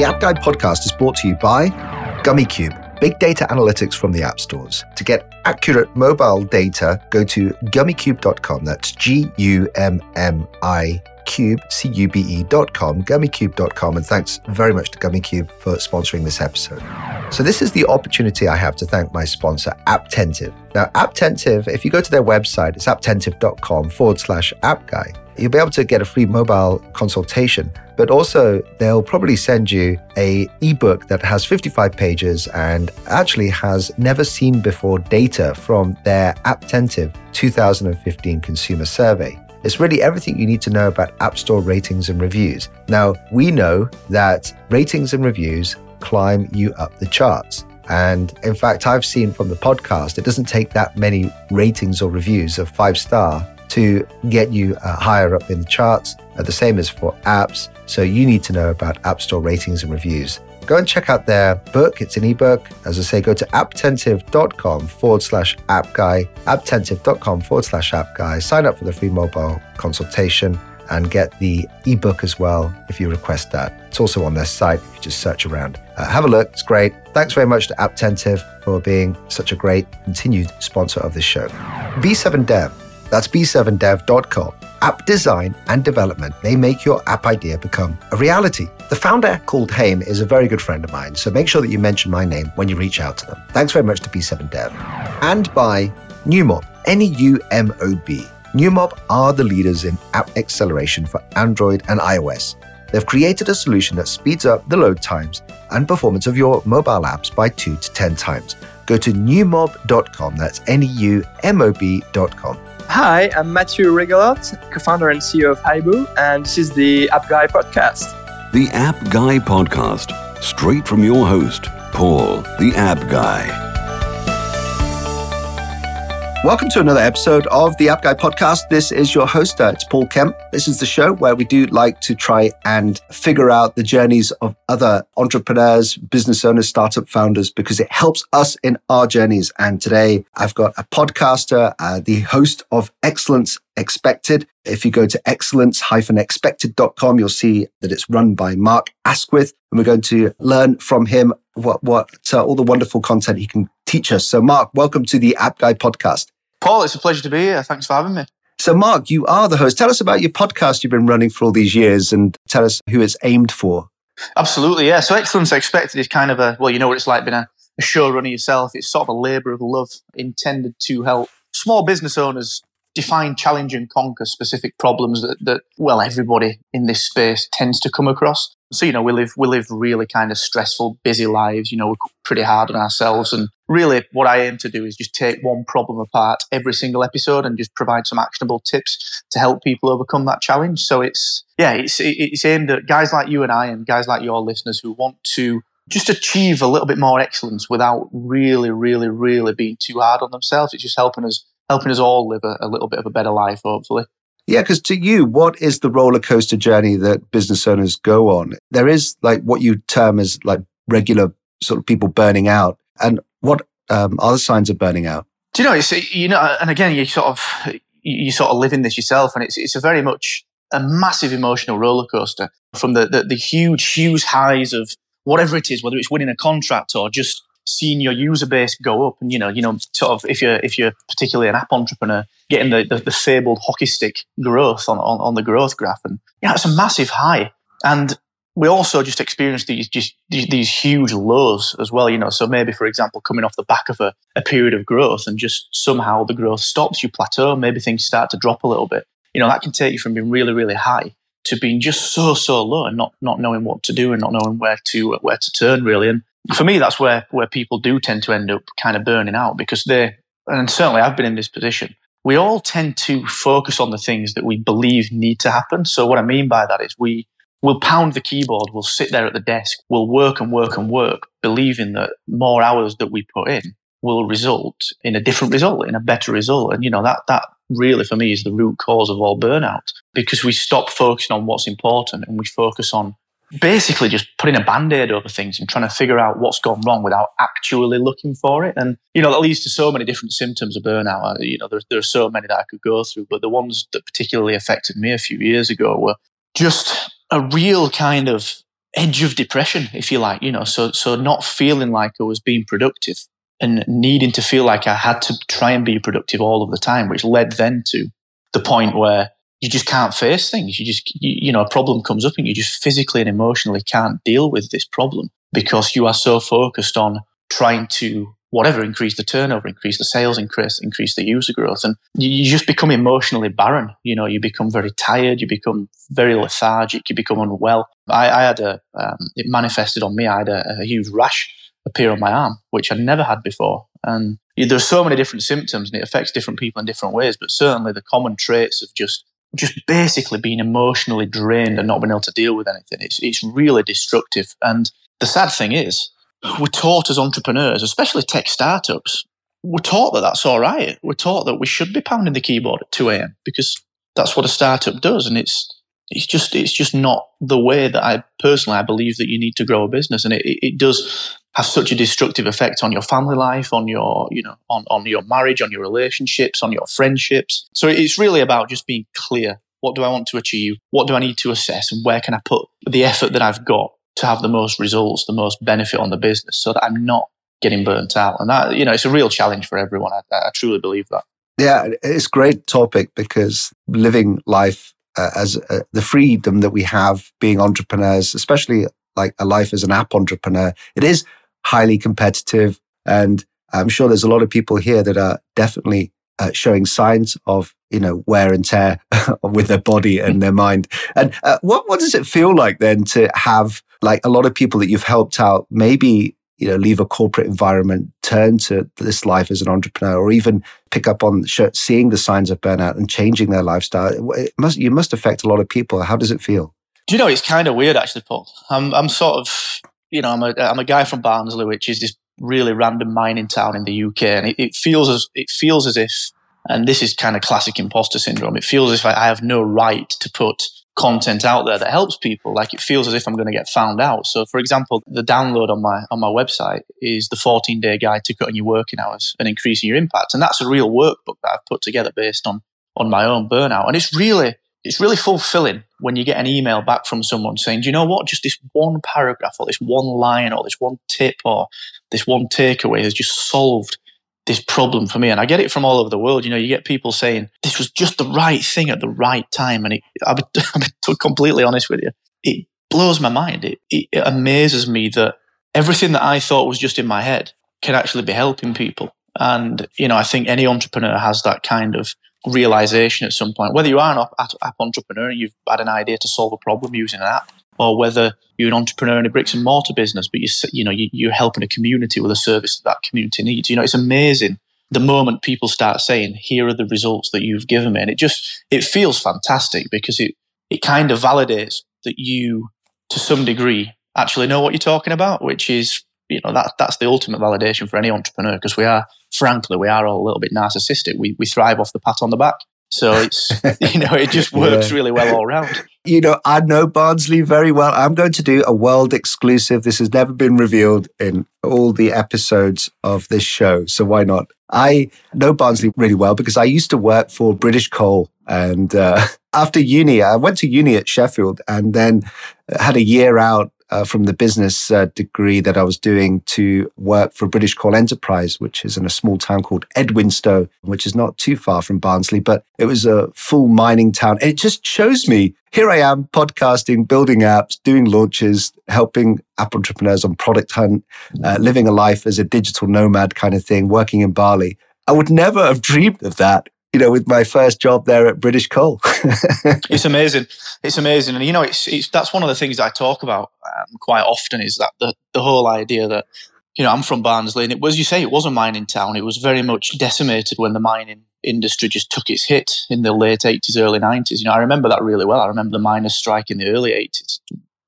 The App Guy podcast is brought to you by Gummicube, big data analytics from the app stores. To get accurate mobile data, go to gummicube.com. That's G U M M I cube, C-U-B-E.com, gummicube.com, and thanks very much to Gummicube for sponsoring this episode. So this is the opportunity I have to thank my sponsor, Apptentive. Now, Apptentive, if you go to their website, it's apptentive.com forward slash app guy. You'll be able to get a free mobile consultation, but also they'll probably send you a ebook that has 55 pages and actually has never seen before data from their Apptentive 2015 consumer survey. It's really everything you need to know about App Store ratings and reviews. Now, we know that ratings and reviews climb you up the charts. And in fact, I've seen from the podcast, it doesn't take that many ratings or reviews of five star to get you uh, higher up in the charts. Uh, the same is for apps. So you need to know about App Store ratings and reviews. Go and check out their book. It's an ebook. As I say, go to apptentive.com forward slash app guy, apptentive.com forward slash app guy. Sign up for the free mobile consultation and get the ebook as well if you request that. It's also on their site if you just search around. Uh, have a look, it's great. Thanks very much to Apptentive for being such a great continued sponsor of this show. B7 Dev, that's b7dev.com. App design and development, they make your app idea become a reality. The founder, called Haim, is a very good friend of mine, so make sure that you mention my name when you reach out to them. Thanks very much to B7 Dev. And by Neumob, N E U M O B. Neumob are the leaders in app acceleration for Android and iOS. They've created a solution that speeds up the load times and performance of your mobile apps by 2 to 10 times. Go to neumob.com, that's N E U M O B.com. Hi, I'm Matthew Regalot, co founder and CEO of Haibu, and this is the App Guy podcast. The App Guy podcast, straight from your host, Paul, the App Guy. Welcome to another episode of the App Guy podcast. This is your host, uh, it's Paul Kemp. This is the show where we do like to try and figure out the journeys of other entrepreneurs, business owners, startup founders, because it helps us in our journeys. And today I've got a podcaster, uh, the host of Excellence Expected. If you go to excellence-expected.com, you'll see that it's run by Mark Asquith, and we're going to learn from him what what uh, all the wonderful content he can teach us. So, Mark, welcome to the App Guy podcast. Paul, it's a pleasure to be here. Thanks for having me. So, Mark, you are the host. Tell us about your podcast you've been running for all these years, and tell us who it's aimed for. Absolutely, yeah. So, Excellence Expected is kind of a well, you know what it's like being a, a showrunner yourself. It's sort of a labour of love intended to help small business owners define, challenge, and conquer specific problems that, that well everybody in this space tends to come across. So you know we live we live really kind of stressful, busy lives. You know we're pretty hard on ourselves, and really what I aim to do is just take one problem apart every single episode and just provide some actionable tips to help people overcome that challenge. So it's yeah, it's it's aimed at guys like you and I and guys like your listeners who want to just achieve a little bit more excellence without really, really, really being too hard on themselves. It's just helping us helping us all live a, a little bit of a better life, hopefully. Yeah, because to you, what is the roller coaster journey that business owners go on? There is like what you term as like regular sort of people burning out. And what um, are the signs of burning out? Do you know, it's, you know, and again, you sort of, you sort of live in this yourself and it's, it's a very much a massive emotional roller coaster from the, the, the huge, huge highs of whatever it is, whether it's winning a contract or just seeing your user base go up. And you know you know sort of if you're if you're particularly an app entrepreneur getting the the, the fabled hockey stick growth on, on on the growth graph. And yeah it's a massive high. And we also just experience these just these, these, huge lows as well you know so maybe for example coming off the back of a, a period of growth and just somehow the growth stops you plateau maybe things start to drop a little bit you know that can take you from being really really high to being just so so low and not not knowing what to do and not knowing where to where to turn really and for me, that's where where people do tend to end up kind of burning out because they, and certainly I've been in this position. We all tend to focus on the things that we believe need to happen. So what I mean by that is we will pound the keyboard, we'll sit there at the desk, we'll work and work and work, believing that more hours that we put in will result in a different result, in a better result. And you know that that really for me is the root cause of all burnout because we stop focusing on what's important and we focus on basically just putting a band-aid over things and trying to figure out what's gone wrong without actually looking for it and you know that leads to so many different symptoms of burnout uh, you know there, there are so many that i could go through but the ones that particularly affected me a few years ago were just a real kind of edge of depression, if you like, you know, so, so not feeling like I was being productive and needing to feel like I had to try and be productive all of the time, which led then to the point where you just can't face things. You just, you, you know, a problem comes up and you just physically and emotionally can't deal with this problem because you are so focused on trying to whatever increase the turnover increase the sales increase increase the user growth. And you, just become emotionally barren. You know you become very tired you become very lethargic you become unwell. I, I had a um, it manifested on me i had a, a, huge rash appear on my arm which i'd never had before. And there's so many different symptoms and it affects different people in different ways but certainly the common traits of just just basically being emotionally drained and not being able to deal with anything it's, it's really destructive. And the sad thing is we're taught as entrepreneurs, especially tech startups, we're taught that that's all right. We're taught that we should be pounding the keyboard at 2 a.m. because that's what a startup does. And it's, it's just, it's just not the way that I personally, I believe that you need to grow a business. And it, it does have such a destructive effect on your family life, on your, you know, on, on your marriage, on your relationships, on your friendships. So it's really about just being clear. What do I want to achieve? What do I need to assess? And where can I put the effort that I've got to have the most results, the most benefit on the business so that I'm not getting burnt out. And that, you know, it's a real challenge for everyone. I, I truly believe that. Yeah, it's a great topic because living life uh, as uh, the freedom that we have being entrepreneurs, especially like a life as an app entrepreneur, it is highly competitive. And I'm sure there's a lot of people here that are definitely uh, showing signs of you know wear and tear with their body and their mind. And uh, what what does it feel like then to have like a lot of people that you've helped out, maybe you know leave a corporate environment, turn to this life as an entrepreneur, or even pick up on seeing the signs of burnout and changing their lifestyle? It must you must affect a lot of people. How does it feel? Do you know it's kind of weird actually, Paul? I'm I'm sort of you know I'm a I'm a guy from Barnsley, which is this really random mining town in the UK, and it, it feels as it feels as if, and this is kind of classic imposter syndrome. It feels as if I have no right to put content out there that helps people. Like it feels as if I'm going to get found out. So, for example, the download on my on my website is the 14 day guide to cutting your working hours and increasing your impact, and that's a real workbook that I've put together based on on my own burnout, and it's really it's really fulfilling when you get an email back from someone saying, Do you know what? Just this one paragraph or this one line or this one tip or this one takeaway has just solved this problem for me. And I get it from all over the world. You know, you get people saying, This was just the right thing at the right time. And it, I'll, be, I'll be completely honest with you. It blows my mind. It, it, it amazes me that everything that I thought was just in my head can actually be helping people. And, you know, I think any entrepreneur has that kind of realization at some point. Whether you are an app, app entrepreneur and you've had an idea to solve a problem using an app, or whether you're an entrepreneur in a bricks and mortar business, but you you know you, are helping a community with a service that, that community needs. You know, it's amazing the moment people start saying, "Here are the results that you've given me," and it just it feels fantastic because it it kind of validates that you, to some degree, actually know what you're talking about, which is you know that that's the ultimate validation for any entrepreneur because we are frankly we are all a little bit narcissistic we we thrive off the pat on the back so it's you know it just works yeah. really well all around you know i know barnsley very well. I'm going to do a world exclusive. This has never been revealed in all the episodes of this show so why not? I know barnsley really well because i used to work for british coal and uh, after uni i went to uni at sheffield and then had a year out uh, from the business uh, degree that I was doing to work for British Coal Enterprise, which is in a small town called Edwinstowe, which is not too far from Barnsley, but it was a full mining town. And it just shows me here I am podcasting, building apps, doing launches, helping app entrepreneurs on product hunt, uh, living a life as a digital nomad kind of thing, working in Bali. I would never have dreamed of that you know, with my first job there at British Coal. it's amazing. It's amazing. And, you know, it's, it's, that's one of the things I talk about um, quite often is that the, the whole idea that, you know, I'm from Barnsley and it was, you say, it was a mining town. It was very much decimated when the mining industry just took its hit in the late 80s, early 90s. You know, I remember that really well. I remember the miners' strike in the early 80s,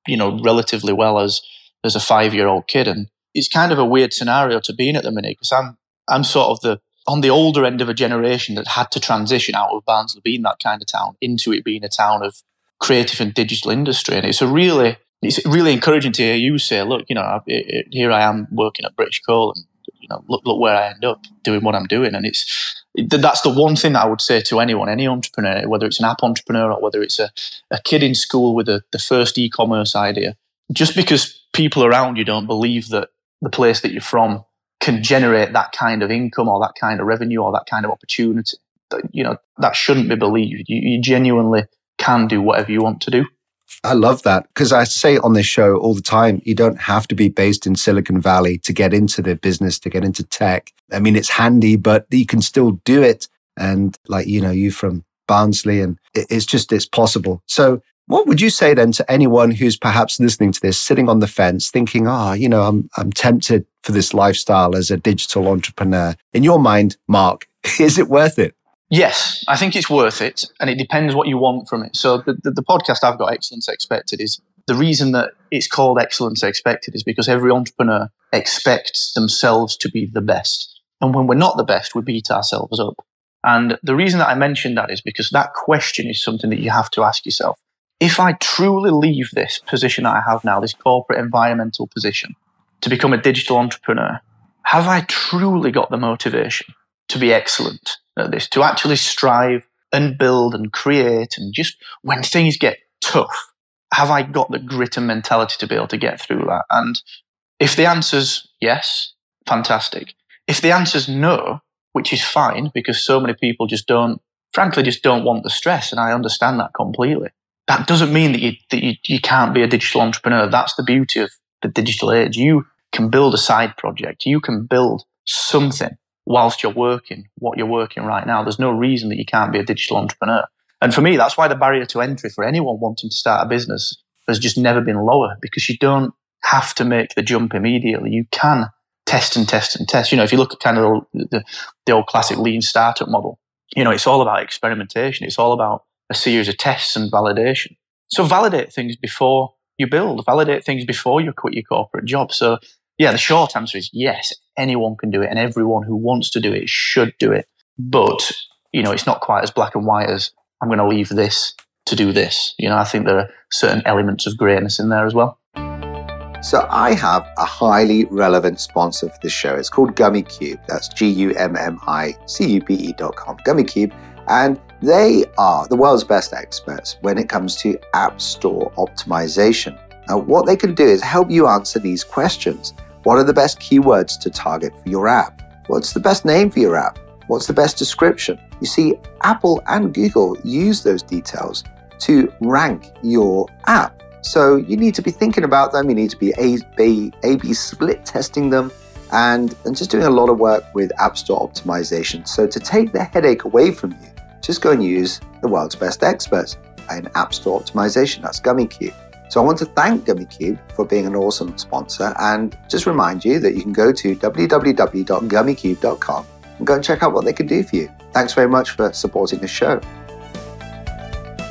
you know, relatively well as, as a five year old kid. And it's kind of a weird scenario to be in at the minute because I'm, I'm sort of the, on the older end of a generation that had to transition out of Barnsley being that kind of town into it being a town of creative and digital industry. And it's a really, it's really encouraging to hear you say, look, you know, it, it, here I am working at British Coal and, you know, look, look where I end up doing what I'm doing. And it's, that's the one thing that I would say to anyone, any entrepreneur, whether it's an app entrepreneur or whether it's a, a kid in school with a, the first e-commerce idea, just because people around you don't believe that the place that you're from can generate that kind of income or that kind of revenue or that kind of opportunity, that, you know, that shouldn't be believed. You, you genuinely can do whatever you want to do. I love that because I say on this show all the time, you don't have to be based in Silicon Valley to get into the business, to get into tech. I mean, it's handy, but you can still do it. And like, you know, you from Barnsley and it's just, it's possible. So what would you say then to anyone who's perhaps listening to this, sitting on the fence, thinking, oh, you know, I'm, I'm tempted for this lifestyle as a digital entrepreneur? In your mind, Mark, is it worth it? Yes, I think it's worth it, and it depends what you want from it. So the, the, the, podcast I've got, Excellence Expected, is the reason that it's called Excellence Expected is because every entrepreneur expects themselves to be the best, and when we're not the best, we beat ourselves up. And the reason that I mentioned that is because that question is something that you have to ask yourself. If I truly leave this position I have now, this corporate environmental position, to become a digital entrepreneur, have I truly got the motivation to be excellent? at this, to actually strive and build and create and just when things get tough, have I got the grit and mentality to be able to get through that? And if the answer's yes, fantastic. If the answer's no, which is fine because so many people just don't, frankly, just don't want the stress. And I understand that completely. That doesn't mean that you, that you, you can't be a digital entrepreneur. That's the beauty of the digital age. You can build a side project. You can build something whilst you're working what you're working right now. There's no reason that you can't be a digital entrepreneur. And for me, that's why the barrier to entry for anyone wanting to start a business has just never been lower because you don't have to make the jump immediately. You can test and test and test. You know, if you look at kind of the, the, the old classic lean startup model, you know, it's all about experimentation. It's all about a series of tests and validation. So validate things before you build, validate things before you quit your corporate job. So yeah, the short answer is yes, anyone can do it and everyone who wants to do it should do it. But, you know, it's not quite as black and white as I'm going to leave this to do this. You know, I think there are certain elements of greyness in there as well. So I have a highly relevant sponsor for this show. It's called Gummicube. That's G-U-M-M-I-C-U-B-E dot com. Gummicube. And they are the world's best experts when it comes to App Store optimization. Now, what they can do is help you answer these questions. What are the best keywords to target for your app? What's the best name for your app? What's the best description? You see, Apple and Google use those details to rank your app. So you need to be thinking about them. You need to be A-B, A-B split testing them and, and just doing a lot of work with App Store optimization. So to take the headache away from you, just go and use the world's best experts in App Store optimization. That's Gummicube. So I want to thank Gummicube for being an awesome sponsor and just remind you that you can go to www.gummicube.com and go and check out what they can do for you. Thanks very much for supporting the show.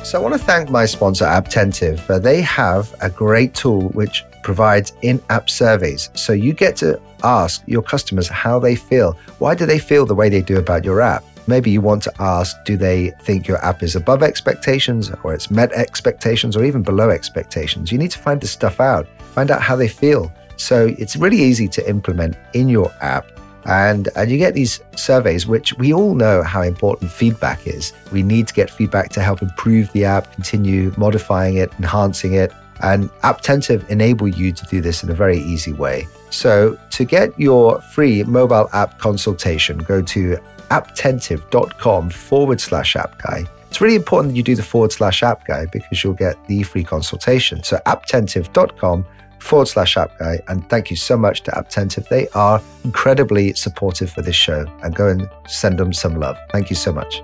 So I want to thank my sponsor, Apptentive. Uh, they have a great tool which provides in-app surveys. So you get to ask your customers how they feel. Why do they feel the way they do about your app? Maybe you want to ask do they think your app is above expectations or it's met expectations or even below expectations? You need to find this stuff out, find out how they feel. So it's really easy to implement in your app. And, and you get these surveys, which we all know how important feedback is. We need to get feedback to help improve the app, continue modifying it, enhancing it. And Apptentive enable you to do this in a very easy way. So to get your free mobile app consultation, go to apptentive.com forward slash app guy. It's really important that you do the forward slash app guy because you'll get the free consultation. So apptentive.com forward slash app guy. And thank you so much to Apptentive. They are incredibly supportive for this show and go and send them some love. Thank you so much.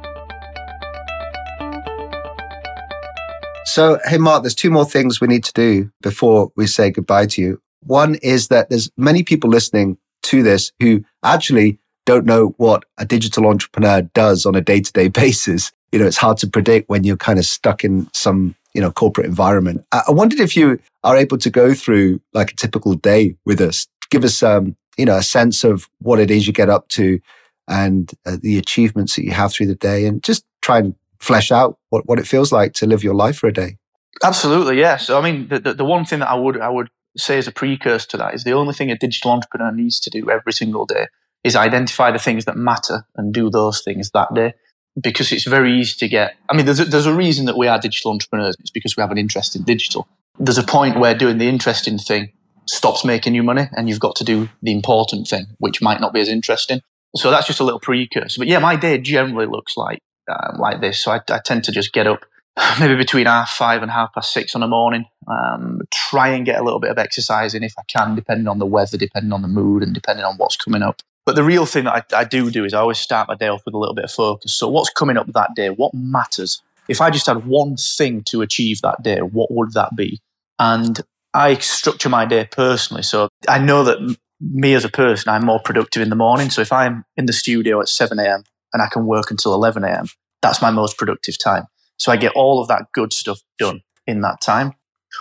So, hey, Mark, there's two more things we need to do before we say goodbye to you. One is that there's many people listening to this who actually don't know what a digital entrepreneur does on a day to day basis. You know, it's hard to predict when you're kind of stuck in some, you know, corporate environment. I wondered if you are able to go through like a typical day with us, give us, um, you know, a sense of what it is you get up to and uh, the achievements that you have through the day and just try and flesh out what, what it feels like to live your life for a day. Absolutely, yes. So, I mean, the, the, the one thing that I would I would say as a precursor to that is the only thing a digital entrepreneur needs to do every single day is identify the things that matter and do those things that day. Because it's very easy to get. I mean, there's a, there's a reason that we are digital entrepreneurs. It's because we have an interest in digital. there's a point where doing the interesting thing stops making you money and you've got to do the important thing, which might not be as interesting. So that's just a little precursor. But yeah, my day generally looks like um, like this. So I, I, tend to just get up maybe between half five and half past six on the morning. Um, try and get a little bit of exercise in if I can, depending on the weather, depending on the mood, and depending on what's coming up. But the real thing that I, I do do is I always start my day off with a little bit of focus. So what's coming up that day? What matters? If I just had one thing to achieve that day, what would that be? And I structure my day personally. So I know that me as a person, I'm more productive in the morning. So if I'm in the studio at 7 a.m. and I can work until 11 a.m., that's my most productive time. So I get all of that good stuff done in that time.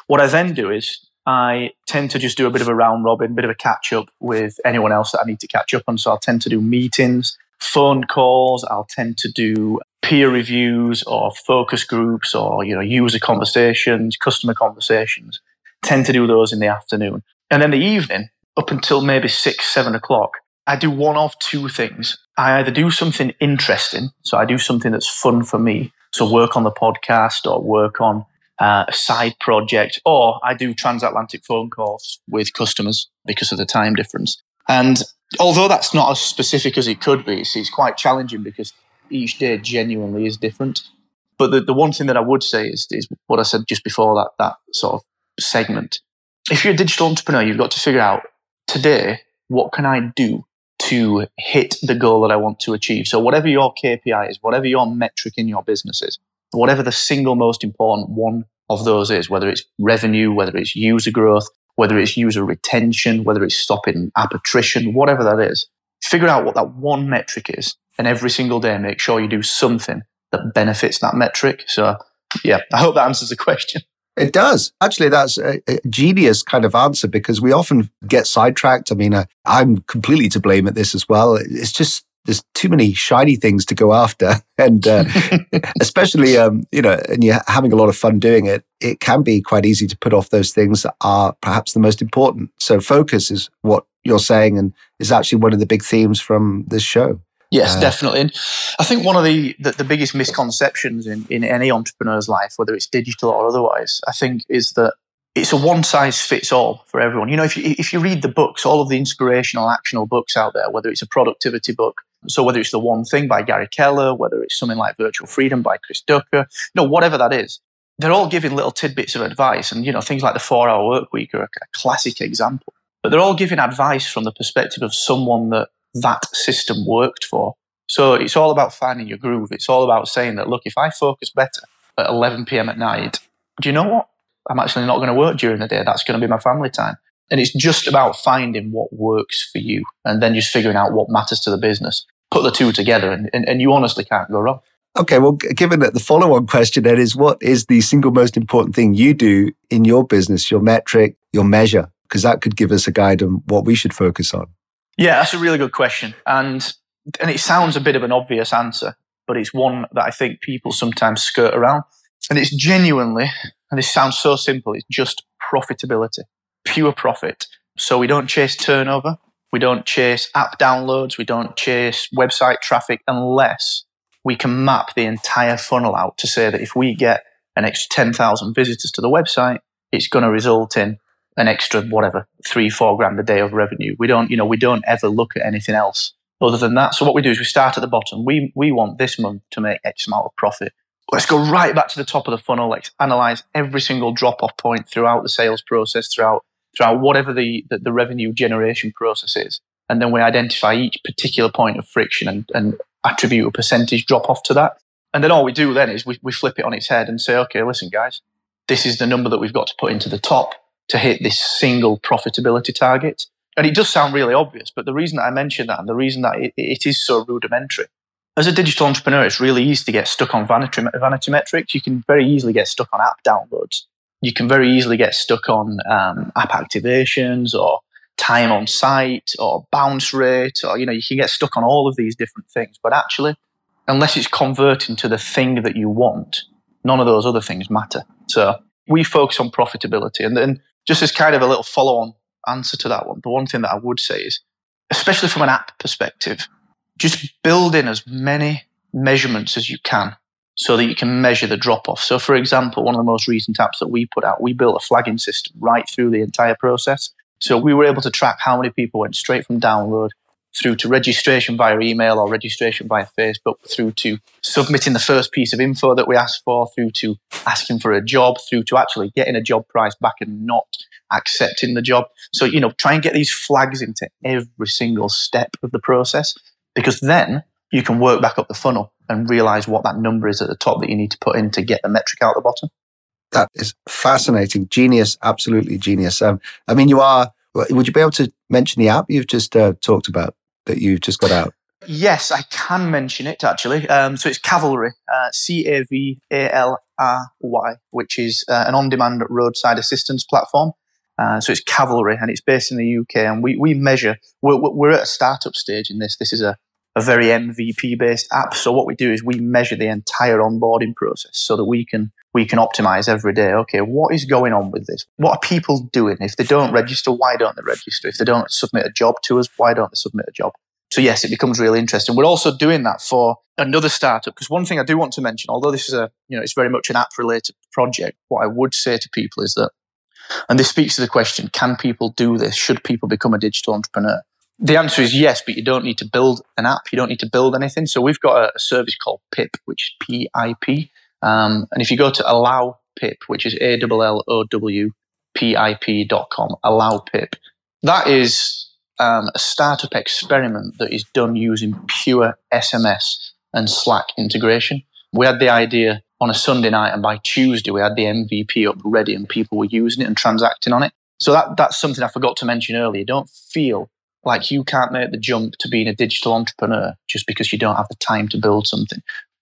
What I then do is I tend to just do a bit of a round robin, a bit of a catch up with anyone else that I need to catch up on. So I'll tend to do meetings, phone calls. I'll tend to do peer reviews or focus groups or you know user conversations, customer conversations. Tend to do those in the afternoon, and then the evening up until maybe six, seven o'clock. I do one of two things. I either do something interesting, so I do something that's fun for me, so work on the podcast or work on uh, a side project, or I do transatlantic phone calls with customers because of the time difference. And although that's not as specific as it could be, it's, it's quite challenging because each day genuinely is different. But the, the one thing that I would say is, is what I said just before that, that sort of segment. If you're a digital entrepreneur, you've got to figure out today, what can I do to hit the goal that I want to achieve? So whatever your KPI is, whatever your metric in your business is, whatever the single most important one of those is, whether it's revenue, whether it's user growth, whether it's user retention, whether it's stopping app attrition, whatever that is, figure out what that one metric is. And every single day, make sure you do something that benefits that metric. So, yeah, I hope that answers the question. It does. Actually, that's a, a, genius kind of answer because we often get sidetracked. I mean, uh, I'm completely to blame at this as well. It's just there's too many shiny things to go after, and uh, especially um, you know, and you're having a lot of fun doing it. It can be quite easy to put off those things that are perhaps the most important. So focus is what you're saying, and is actually one of the big themes from this show. Yes, uh, definitely. And I think one of the, the, the, biggest misconceptions in, in any entrepreneur's life, whether it's digital or otherwise, I think is that it's a one size fits all for everyone. You know, if you, if you read the books, all of the inspirational, actionable books out there, whether it's a productivity book, so whether it's the one thing by Gary Keller, whether it's something like Virtual Freedom by Chris Ducker, you know, whatever that is, they're all giving little tidbits of advice. And, you know, things like the four hour work week are a, a classic example. But they're all giving advice from the perspective of someone that that system worked for. So it's all about finding your groove. It's all about saying that, look, if I focus better at 11 p.m. at night, do you know what? I'm actually not going to work during the day. That's going to be my family time. And it's just about finding what works for you and then just figuring out what matters to the business. Put the two together and, and, and you honestly can't go wrong. Okay, well, given that the follow on question then is what is the single most important thing you do in your business, your metric, your measure? Because that could give us a guide on what we should focus on. Yeah, that's a really good question. And and it sounds a bit of an obvious answer, but it's one that I think people sometimes skirt around. And it's genuinely, and this sounds so simple, it's just profitability, pure profit. So we don't chase turnover, we don't chase app downloads, we don't chase website traffic unless we can map the entire funnel out to say that if we get an extra 10,000 visitors to the website, it's going to result in an extra whatever three four grand a day of revenue we don't you know we don't ever look at anything else other than that. So what we do is we start at the bottom. We we want this month to make X amount of profit. Let's go right back to the top of the funnel. Let's analyze every single drop off point throughout the sales process, throughout throughout whatever the, the, the revenue generation process is. And then we identify each particular point of friction and, and attribute a percentage drop off to that. And then all we do then is we, we flip it on its head and say, okay, listen, guys, this is the number that we've got to put into the top to hit this single profitability target. And it does sound really obvious, but the reason that I mention that and the reason that it, it is so rudimentary, as a digital entrepreneur, it's really easy to get stuck on vanity, vanity metrics. You can very easily get stuck on app downloads. You can very easily get stuck on um, app activations or time on site or bounce rate, or you know, you can get stuck on all of these different things. But actually, unless it's converting to the thing that you want, none of those other things matter. So we focus on profitability, and then just as kind of a little follow-on answer to that one. The one thing that I would say is, especially from an app perspective, just build in as many measurements as you can. so that you can measure the drop off. So, for example, one of the most recent apps that we put out, we built a flagging system right through the entire process. So, we were able to track how many people went straight from download through to registration via email or registration via Facebook, through to submitting the first piece of info that we asked for, through to asking for a job, through to actually getting a job price back and not accepting the job. So, you know, try and get these flags into every single step of the process because then you can work back up the funnel and realize what that number is at the top that you need to put in to get the metric out the bottom. That is fascinating. Genius. Absolutely genius. Um, I mean, you are, would you be able to mention the app you've just uh, talked about that you've just got out? Yes, I can mention it actually. Um, so it's Cavalry, uh, C A V A L R Y, which is uh, an on demand roadside assistance platform. Uh, so it's Cavalry and it's based in the UK. And we, we measure, we're, we're at a startup stage in this. This is a, a very MVP based app. So what we do is we measure the entire onboarding process so that we can we can optimize every day. Okay, what is going on with this? What are people doing? If they don't register, why don't they register? If they don't submit a job to us, why don't they submit a job? So yes, it becomes really interesting. We're also doing that for another startup because one thing I do want to mention, although this is a you know it's very much an app related project, what I would say to people is that, and this speaks to the question: Can people do this? Should people become a digital entrepreneur? The answer is yes, but you don't need to build an app. You don't need to build anything. So we've got a, a service called PIP, which is P I P. Um, and if you go to allow PIP, which is A L L O W P I P dot com, allow PIP, that is um, a startup experiment that is done using pure SMS and Slack integration. We had the idea on a Sunday night, and by Tuesday we had the MVP up ready, and people were using it and transacting on it. So that that's something I forgot to mention earlier. Don't feel like you can't make the jump to being a digital entrepreneur just because you don't have the time to build something.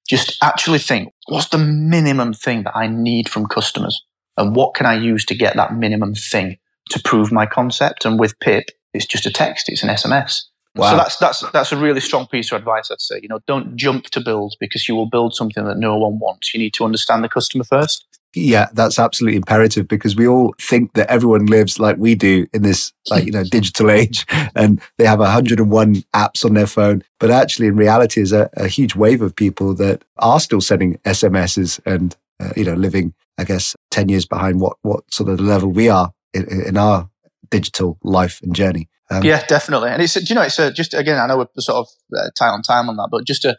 Just actually think, what's the minimum thing that I need from customers? And what can I use to get that minimum thing to prove my concept? And with Pip, it's just a text, it's an SMS. Wow. So that's that's that's a really strong piece of advice I'd say. You know, don't jump to build because you will build something that no one wants. You need to understand the customer first. Yeah, that's absolutely imperative because we all think that everyone lives like we do in this like you know digital age, and they have 101 apps on their phone. But actually, in reality, is a, a huge wave of people that are still sending SMSs and uh, you know living, I guess, 10 years behind what what sort of level we are in, in our digital life and journey. Um, yeah, definitely. And it's do you know it's a, just again I know we're sort of uh, tight on time on that, but just to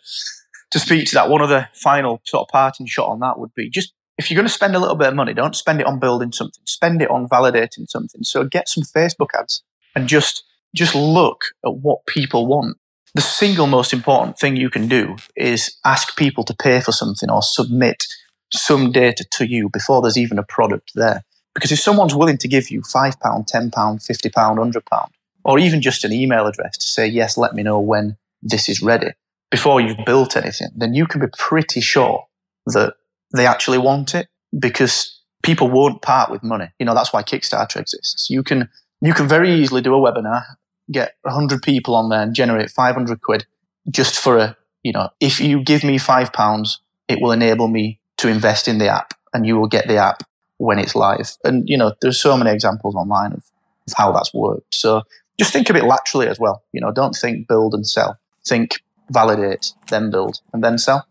to speak to that, one other final sort of parting shot on that would be just if you're going to spend a little bit of money, don't spend it on building something. Spend it on validating something. So get some Facebook ads and just just look at what people want. The single most important thing you can do is ask people to pay for something or submit some data to you before there's even a product there. Because if someone's willing to give you £5, £10, £50, £100, or even just an email address to say, yes, let me know when this is ready, before you've built anything, then you can be pretty sure that they actually want it because people won't part with money. You know, that's why Kickstarter exists. You can, you can very easily do a webinar, get 100 people on there and generate 500 quid just for a, you know, if you give me five pounds, it will enable me to invest in the app and you will get the app when it's live. And, you know, there's so many examples online of, of how that's worked. So just think of it laterally as well. You know, don't think build and sell. Think validate, then build, and then sell.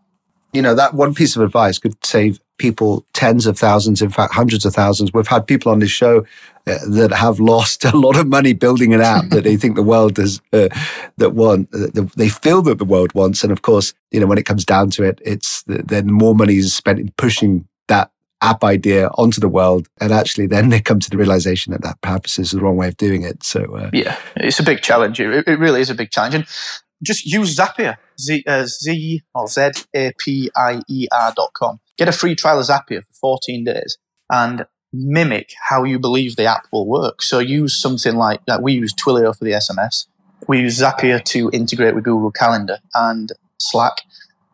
You know, that one piece of advice could save people tens of thousands, in fact, hundreds of thousands. We've had people on this show uh, that have lost a lot of money building an app that they think the world does, uh, that want, uh, they feel that the world wants. And of course, you know, when it comes down to it, it's then more money is spent in pushing that app idea onto the world and actually then they come to the realization that that perhaps is the wrong way of doing it. So uh, yeah it's a big challenge. It, it, really is a big challenge. And just use zapier z, uh, z or z a p i e r dot com. Get a free trial of zapier for 14 days and mimic how you believe the app will work. So use something like that. We use twilio for the sms we use zapier to integrate with google calendar and slack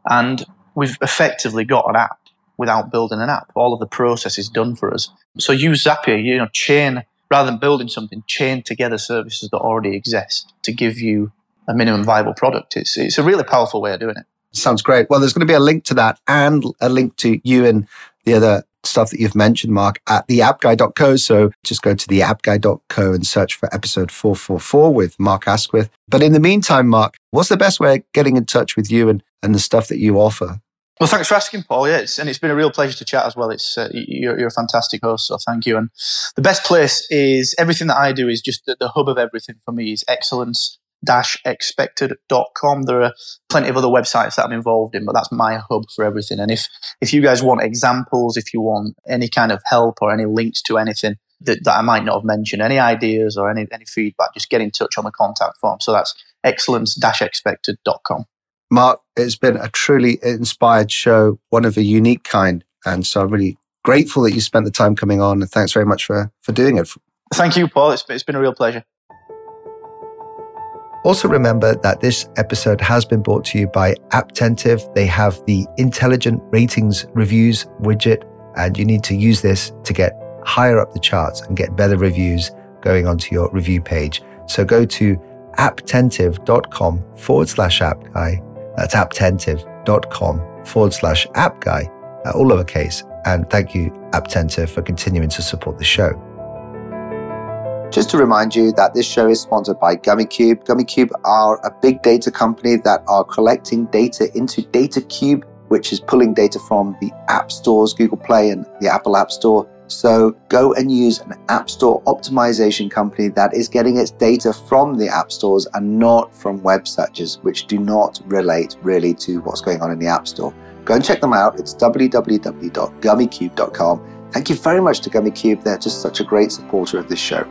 and we've effectively got an app without building an app. All of the process is done for us. So use Zapier, you know, chain rather than building something, chain together services that already exist to give you a minimum viable product. It's it's a really powerful way of doing it. Sounds great. Well, there's going to be a link to that and a link to you and the other stuff that you've mentioned, Mark, at theappguy.co. So just go to theappguy.co and search for episode 444 with Mark Asquith. But in the meantime, Mark, what's the best way of getting in touch with you and, and the stuff that you offer? Well, thanks for asking, Paul. Yeah, it's, and it's been a real pleasure to chat as well. It's uh, you're, you're, a fantastic host, so thank you. And the best place is everything that I do is just the, the hub of everything for me is excellence expected.com. There are plenty of other websites that I'm involved in, but that's my hub for everything. And if, if you guys want examples, if you want any kind of help or any links to anything that, that I might not have mentioned, any ideas or any, any feedback, just get in touch on the contact form. So that's excellence-expected.com. Mark, it's been a truly inspired show, one of a unique kind. And so I'm really grateful that you spent the time coming on. And thanks very much for, for doing it. Thank you, Paul. It's, it's been a real pleasure. Also, remember that this episode has been brought to you by Apptentive. They have the intelligent ratings reviews widget, and you need to use this to get higher up the charts and get better reviews going onto your review page. So go to apptentive.com forward slash app guy. That's apptentive.com forward slash app guy, uh, all lowercase. And thank you, Apptentive, for continuing to support the show. Just to remind you that this show is sponsored by Gummicube. Gummy Cube are a big data company that are collecting data into Data Cube, which is pulling data from the app stores, Google Play and the Apple App Store. So go and use an App Store optimization company that is getting its data from the app stores and not from web searches, which do not relate really to what's going on in the App Store. Go and check them out. It's www.gummicube.com. Thank you very much to Gummicube. They're just such a great supporter of this show.